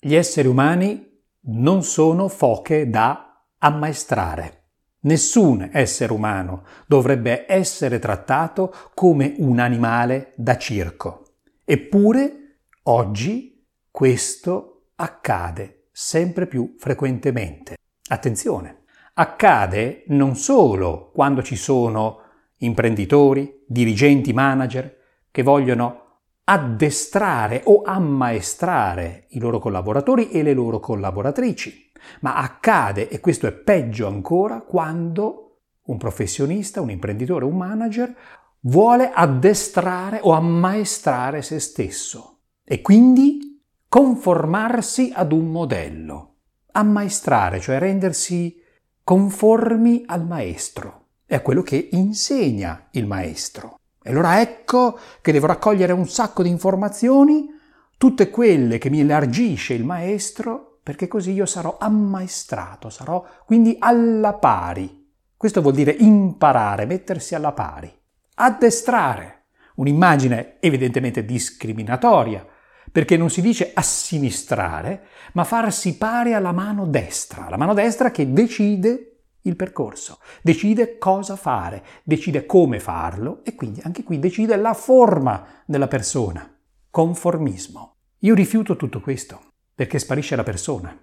Gli esseri umani non sono foche da ammaestrare. Nessun essere umano dovrebbe essere trattato come un animale da circo. Eppure oggi questo accade sempre più frequentemente. Attenzione, accade non solo quando ci sono imprenditori, dirigenti, manager che vogliono addestrare o ammaestrare i loro collaboratori e le loro collaboratrici, ma accade, e questo è peggio ancora, quando un professionista, un imprenditore, un manager vuole addestrare o ammaestrare se stesso e quindi conformarsi ad un modello. Ammaestrare, cioè rendersi conformi al maestro, è a quello che insegna il maestro. E allora ecco che devo raccogliere un sacco di informazioni, tutte quelle che mi elargisce il maestro, perché così io sarò ammaestrato, sarò quindi alla pari. Questo vuol dire imparare, mettersi alla pari. Addestrare, un'immagine evidentemente discriminatoria, perché non si dice assinistrare, ma farsi pari alla mano destra, la mano destra che decide il percorso, decide cosa fare, decide come farlo e quindi anche qui decide la forma della persona. Conformismo. Io rifiuto tutto questo perché sparisce la persona.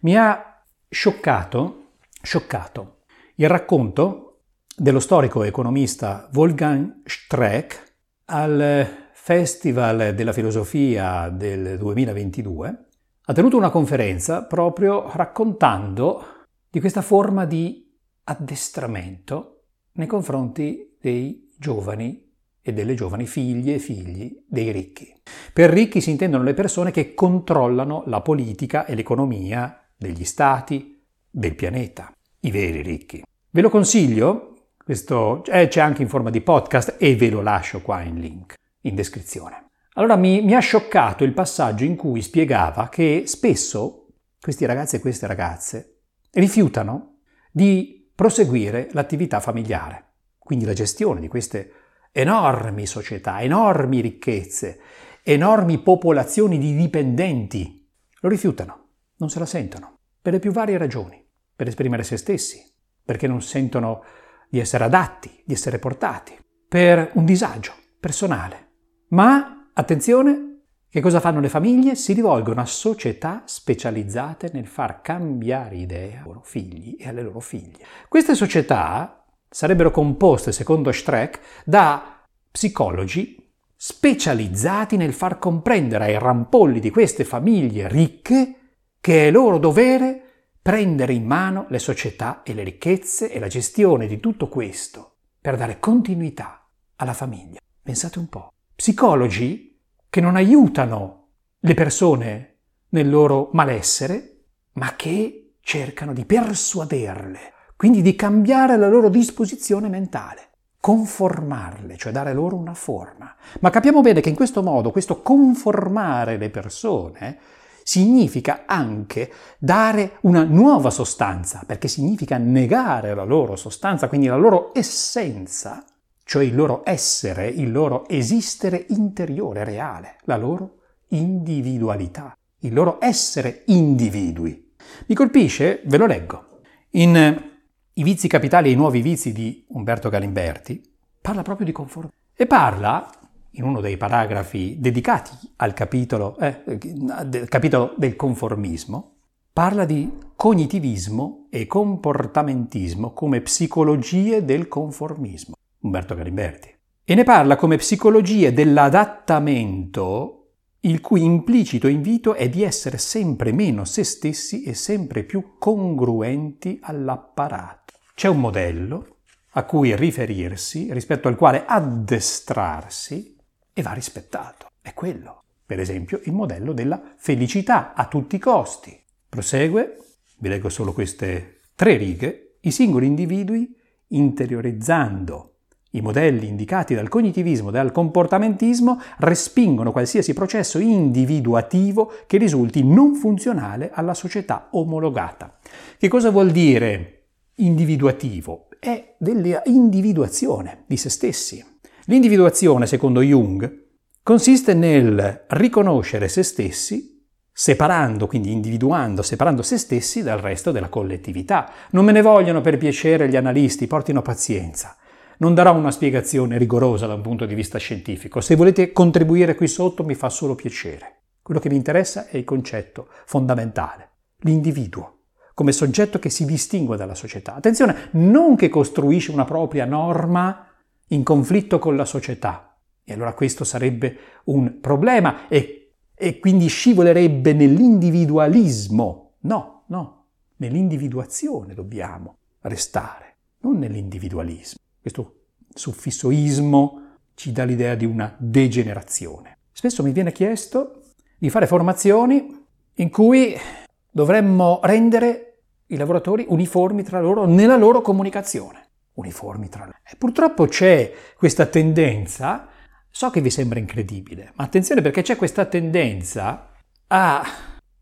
Mi ha scioccato, scioccato il racconto dello storico economista Wolfgang Streck al Festival della Filosofia del 2022. Ha tenuto una conferenza proprio raccontando di questa forma di addestramento nei confronti dei giovani e delle giovani figlie e figli dei ricchi. Per ricchi si intendono le persone che controllano la politica e l'economia degli stati, del pianeta, i veri ricchi. Ve lo consiglio, questo eh, c'è anche in forma di podcast e ve lo lascio qua in link, in descrizione. Allora mi, mi ha scioccato il passaggio in cui spiegava che spesso questi ragazzi e queste ragazze rifiutano di proseguire l'attività familiare, quindi la gestione di queste enormi società, enormi ricchezze, enormi popolazioni di dipendenti. Lo rifiutano, non se la sentono, per le più varie ragioni, per esprimere se stessi, perché non sentono di essere adatti, di essere portati, per un disagio personale. Ma, attenzione, che cosa fanno le famiglie? Si rivolgono a società specializzate nel far cambiare idea ai loro figli e alle loro figlie. Queste società sarebbero composte, secondo Streck, da psicologi specializzati nel far comprendere ai rampolli di queste famiglie ricche che è loro dovere prendere in mano le società e le ricchezze e la gestione di tutto questo per dare continuità alla famiglia. Pensate un po'. Psicologi che non aiutano le persone nel loro malessere, ma che cercano di persuaderle, quindi di cambiare la loro disposizione mentale, conformarle, cioè dare loro una forma. Ma capiamo bene che in questo modo, questo conformare le persone, significa anche dare una nuova sostanza, perché significa negare la loro sostanza, quindi la loro essenza, cioè il loro essere, il loro esistere interiore, reale, la loro individualità, il loro essere individui. Mi colpisce, ve lo leggo, in eh, I vizi capitali e i nuovi vizi di Umberto Galimberti, parla proprio di conformità e parla, in uno dei paragrafi dedicati al capitolo, eh, del capitolo del conformismo, parla di cognitivismo e comportamentismo come psicologie del conformismo. Umberto Galimberti. E ne parla come psicologia dell'adattamento il cui implicito invito è di essere sempre meno se stessi e sempre più congruenti all'apparato. C'è un modello a cui riferirsi, rispetto al quale addestrarsi e va rispettato. È quello, per esempio, il modello della felicità a tutti i costi. Prosegue, vi leggo solo queste tre righe, i singoli individui interiorizzando i modelli indicati dal cognitivismo e dal comportamentismo respingono qualsiasi processo individuativo che risulti non funzionale alla società omologata. Che cosa vuol dire individuativo? È dell'individuazione di se stessi. L'individuazione, secondo Jung, consiste nel riconoscere se stessi separando, quindi individuando, separando se stessi dal resto della collettività. Non me ne vogliono per piacere gli analisti, portino pazienza. Non darò una spiegazione rigorosa da un punto di vista scientifico. Se volete contribuire qui sotto mi fa solo piacere. Quello che mi interessa è il concetto fondamentale, l'individuo come soggetto che si distingue dalla società. Attenzione, non che costruisce una propria norma in conflitto con la società. E allora questo sarebbe un problema e e quindi scivolerebbe nell'individualismo. No, no, nell'individuazione dobbiamo restare, non nell'individualismo. Questo suffissoismo ci dà l'idea di una degenerazione. Spesso mi viene chiesto di fare formazioni in cui dovremmo rendere i lavoratori uniformi tra loro nella loro comunicazione. Uniformi tra loro. E purtroppo c'è questa tendenza So che vi sembra incredibile, ma attenzione perché c'è questa tendenza a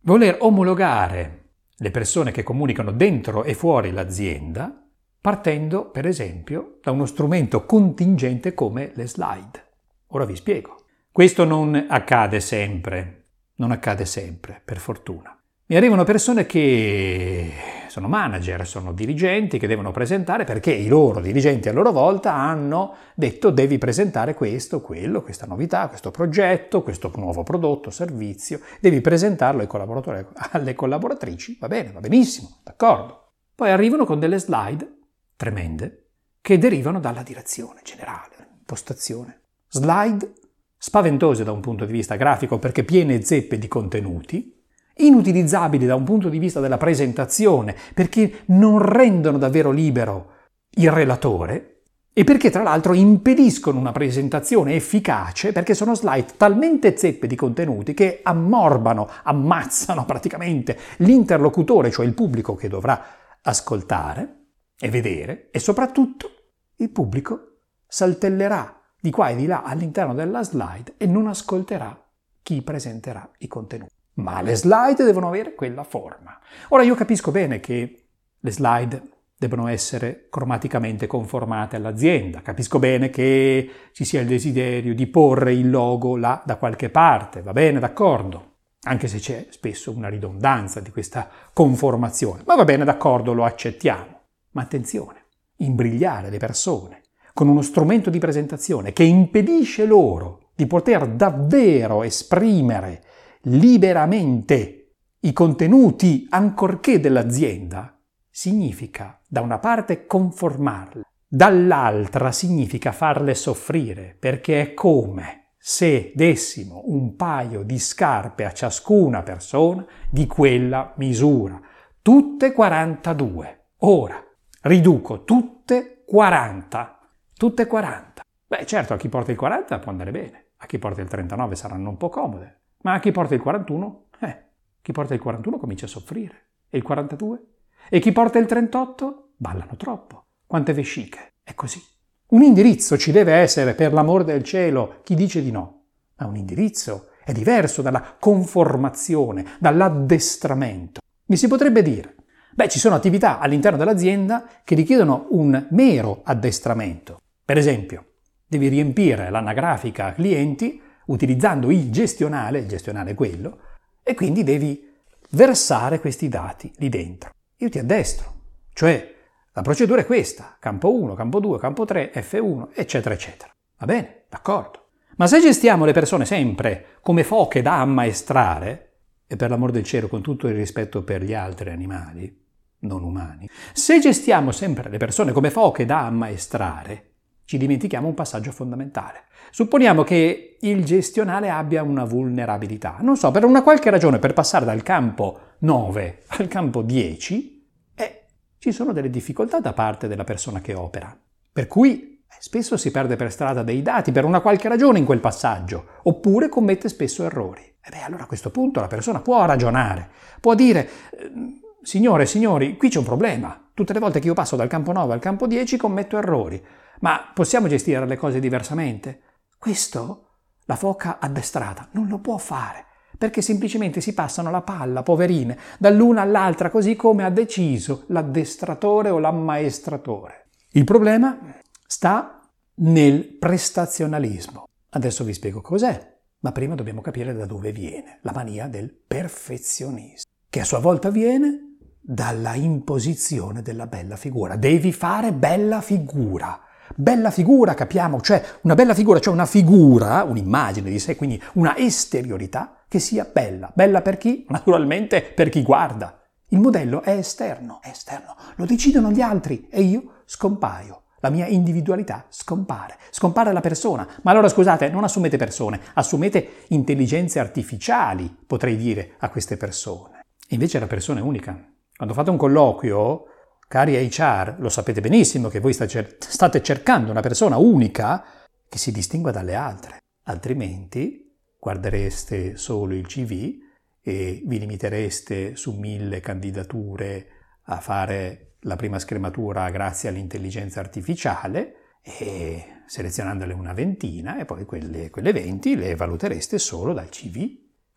voler omologare le persone che comunicano dentro e fuori l'azienda partendo, per esempio, da uno strumento contingente come le slide. Ora vi spiego. Questo non accade sempre, non accade sempre, per fortuna. Mi arrivano persone che sono manager, sono dirigenti che devono presentare perché i loro dirigenti a loro volta hanno detto devi presentare questo, quello, questa novità, questo progetto, questo nuovo prodotto, servizio, devi presentarlo ai collaboratori, alle collaboratrici, va bene, va benissimo, d'accordo. Poi arrivano con delle slide tremende che derivano dalla direzione generale, impostazione. Slide spaventose da un punto di vista grafico perché piene zeppe di contenuti, inutilizzabili da un punto di vista della presentazione, perché non rendono davvero libero il relatore e perché tra l'altro impediscono una presentazione efficace perché sono slide talmente zeppe di contenuti che ammorbano, ammazzano praticamente l'interlocutore, cioè il pubblico che dovrà ascoltare e vedere e soprattutto il pubblico saltellerà di qua e di là all'interno della slide e non ascolterà chi presenterà i contenuti. Ma le slide devono avere quella forma. Ora io capisco bene che le slide devono essere cromaticamente conformate all'azienda, capisco bene che ci sia il desiderio di porre il logo là da qualche parte, va bene, d'accordo, anche se c'è spesso una ridondanza di questa conformazione, ma va bene, d'accordo, lo accettiamo. Ma attenzione, imbrigliare le persone con uno strumento di presentazione che impedisce loro di poter davvero esprimere liberamente i contenuti ancorché dell'azienda, significa da una parte conformarle, dall'altra significa farle soffrire, perché è come se dessimo un paio di scarpe a ciascuna persona di quella misura, tutte 42. Ora riduco tutte 40, tutte 40. Beh, certo, a chi porta il 40 può andare bene, a chi porta il 39 saranno un po' comode, ma chi porta il 41? Eh, chi porta il 41 comincia a soffrire. E il 42? E chi porta il 38? Ballano troppo. Quante vesciche. È così. Un indirizzo ci deve essere, per l'amor del cielo. Chi dice di no? Ma un indirizzo è diverso dalla conformazione, dall'addestramento. Mi si potrebbe dire, beh, ci sono attività all'interno dell'azienda che richiedono un mero addestramento. Per esempio, devi riempire l'anagrafica clienti utilizzando il gestionale, il gestionale è quello, e quindi devi versare questi dati lì dentro. Io ti addestro, cioè la procedura è questa, campo 1, campo 2, campo 3, F1, eccetera, eccetera. Va bene, d'accordo. Ma se gestiamo le persone sempre come foche da ammaestrare, e per l'amor del cielo con tutto il rispetto per gli altri animali, non umani, se gestiamo sempre le persone come foche da ammaestrare, ci dimentichiamo un passaggio fondamentale. Supponiamo che il gestionale abbia una vulnerabilità. Non so, per una qualche ragione, per passare dal campo 9 al campo 10, eh, ci sono delle difficoltà da parte della persona che opera. Per cui eh, spesso si perde per strada dei dati per una qualche ragione in quel passaggio, oppure commette spesso errori. E beh, allora a questo punto la persona può ragionare, può dire, ehm, signore, signori, qui c'è un problema. Tutte le volte che io passo dal campo 9 al campo 10 commetto errori. Ma possiamo gestire le cose diversamente? Questo la foca addestrata non lo può fare, perché semplicemente si passano la palla, poverine, dall'una all'altra, così come ha deciso l'addestratore o l'ammaestratore. Il problema sta nel prestazionalismo. Adesso vi spiego cos'è. Ma prima dobbiamo capire da dove viene la mania del perfezionismo, che a sua volta viene dalla imposizione della bella figura. Devi fare bella figura. Bella figura, capiamo, cioè una bella figura, cioè una figura, un'immagine di sé, quindi una esteriorità che sia bella. Bella per chi? Naturalmente per chi guarda. Il modello è esterno, è esterno, lo decidono gli altri e io scompaio. La mia individualità scompare, scompare la persona. Ma allora scusate, non assumete persone, assumete intelligenze artificiali, potrei dire, a queste persone. Invece la persona è unica. Quando fate un colloquio, cari HR, lo sapete benissimo che voi state cercando una persona unica che si distingua dalle altre. Altrimenti guardereste solo il CV e vi limitereste su mille candidature a fare la prima scrematura grazie all'intelligenza artificiale e selezionandole una ventina e poi quelle, 20 le valutereste solo dal CV,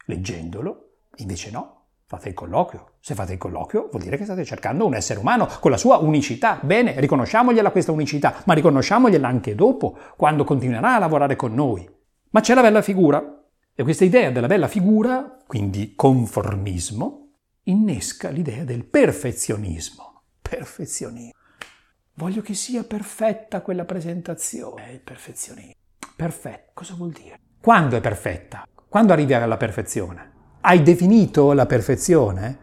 leggendolo, invece no. Fate il colloquio. Se fate il colloquio vuol dire che state cercando un essere umano con la sua unicità. Bene, riconosciamogliela questa unicità, ma riconosciamogliela anche dopo, quando continuerà a lavorare con noi. Ma c'è la bella figura, e questa idea della bella figura, quindi conformismo, innesca l'idea del perfezionismo. Perfezionismo. Voglio che sia perfetta quella presentazione. È il perfezionismo. Perfetto. Cosa vuol dire? Quando è perfetta? Quando arrivi alla perfezione? Hai definito la perfezione?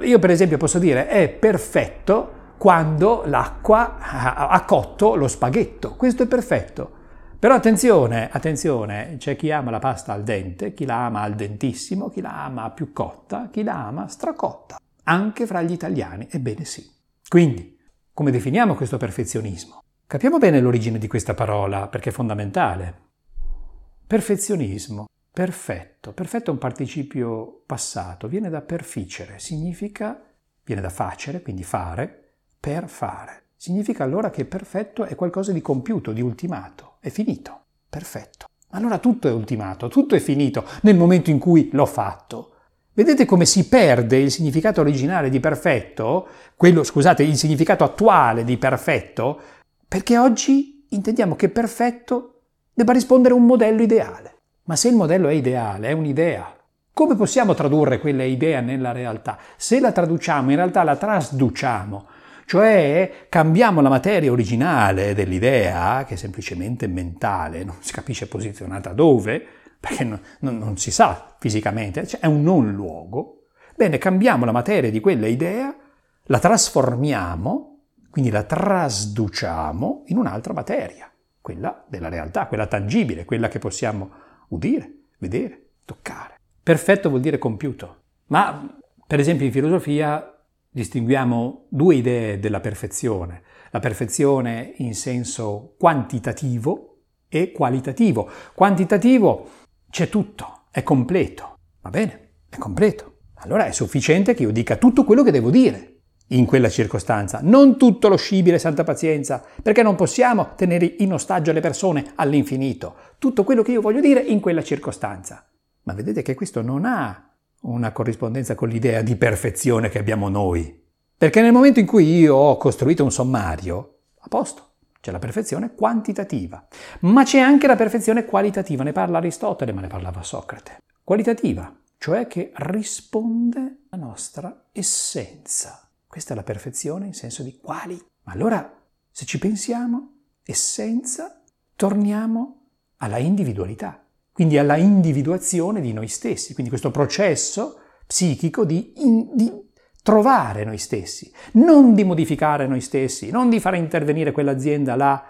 Io per esempio posso dire è perfetto quando l'acqua ha cotto lo spaghetto. Questo è perfetto. Però attenzione, attenzione, c'è chi ama la pasta al dente, chi la ama al dentissimo, chi la ama più cotta, chi la ama stracotta. Anche fra gli italiani, ebbene sì. Quindi, come definiamo questo perfezionismo? Capiamo bene l'origine di questa parola, perché è fondamentale. Perfezionismo, perfetto. Perfetto è un participio passato, viene da perficere, significa, viene da facere, quindi fare, per fare. Significa allora che perfetto è qualcosa di compiuto, di ultimato, è finito, perfetto. Allora tutto è ultimato, tutto è finito nel momento in cui l'ho fatto. Vedete come si perde il significato originale di perfetto, quello, scusate, il significato attuale di perfetto, perché oggi intendiamo che perfetto debba rispondere a un modello ideale. Ma se il modello è ideale, è un'idea, come possiamo tradurre quella idea nella realtà? Se la traduciamo, in realtà la trasduciamo. Cioè cambiamo la materia originale dell'idea, che è semplicemente mentale, non si capisce posizionata dove, perché non, non, non si sa fisicamente, cioè è un non luogo. Bene, cambiamo la materia di quella idea, la trasformiamo, quindi la trasduciamo in un'altra materia, quella della realtà, quella tangibile, quella che possiamo udire, vedere, toccare. Perfetto vuol dire compiuto. Ma, per esempio, in filosofia distinguiamo due idee della perfezione, la perfezione in senso quantitativo e qualitativo. Quantitativo c'è tutto, è completo, va bene, è completo. Allora è sufficiente che io dica tutto quello che devo dire in quella circostanza, non tutto lo scibile santa pazienza, perché non possiamo tenere in ostaggio le persone all'infinito, tutto quello che io voglio dire in quella circostanza. Ma vedete che questo non ha una corrispondenza con l'idea di perfezione che abbiamo noi. Perché nel momento in cui io ho costruito un sommario, a posto, c'è la perfezione quantitativa, ma c'è anche la perfezione qualitativa, ne parla Aristotele, ma ne parlava Socrate. Qualitativa, cioè che risponde alla nostra essenza. Questa è la perfezione in senso di quali. Ma allora, se ci pensiamo, essenza, torniamo alla individualità. Quindi alla individuazione di noi stessi, quindi questo processo psichico di, in, di trovare noi stessi, non di modificare noi stessi, non di fare intervenire quell'azienda là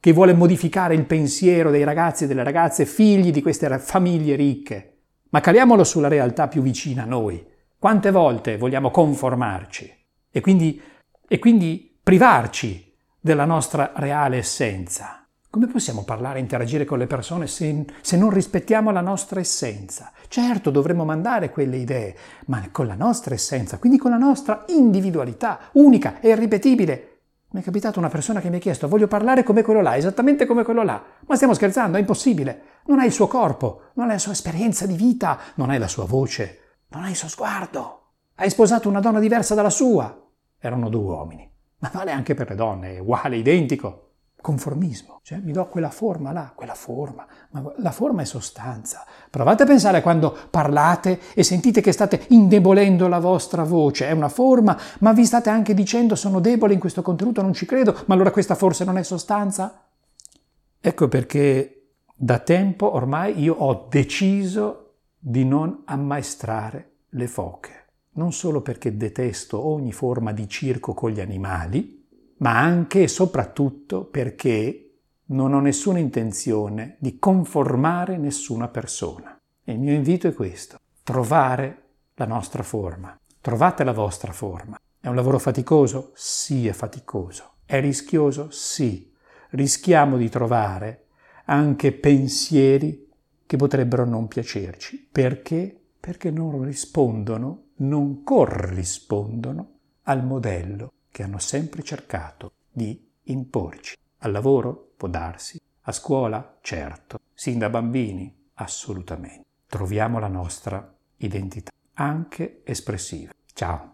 che vuole modificare il pensiero dei ragazzi e delle ragazze figli di queste famiglie ricche, ma caliamolo sulla realtà più vicina a noi. Quante volte vogliamo conformarci e quindi, e quindi privarci della nostra reale essenza? Come possiamo parlare e interagire con le persone se, se, non rispettiamo la nostra essenza? Certo, dovremmo mandare quelle idee, ma con la nostra essenza, quindi con la nostra individualità, unica e irripetibile. Mi è capitato una persona che mi ha chiesto, voglio parlare come quello là, esattamente come quello là. Ma stiamo scherzando, è impossibile. Non hai il suo corpo, non hai la sua esperienza di vita, non hai la sua voce, non hai il suo sguardo. Hai sposato una donna diversa dalla sua. Erano due uomini. Ma vale anche per le donne, è uguale, identico. conformismo, cioè mi do quella forma là, quella forma, ma la forma è sostanza. Provate a pensare quando parlate e sentite che state indebolendo la vostra voce, è una forma, ma vi state anche dicendo sono debole in questo contenuto, non ci credo, ma allora questa forse non è sostanza? Ecco perché da tempo ormai io ho deciso di non ammaestrare le foche, non solo perché detesto ogni forma di circo con gli animali, ma anche e soprattutto perché non ho nessuna intenzione di conformare nessuna persona. E il mio invito è questo, trovare la nostra forma, trovate la vostra forma. È un lavoro faticoso? Sì, è faticoso. È rischioso? Sì. Rischiamo di trovare anche pensieri che potrebbero non piacerci. Perché? Perché non rispondono, non corrispondono al modello che hanno sempre cercato di imporci. Al lavoro? Può darsi. A scuola? Certo. Sin da bambini? Assolutamente. Troviamo la nostra identità, anche espressiva. Ciao.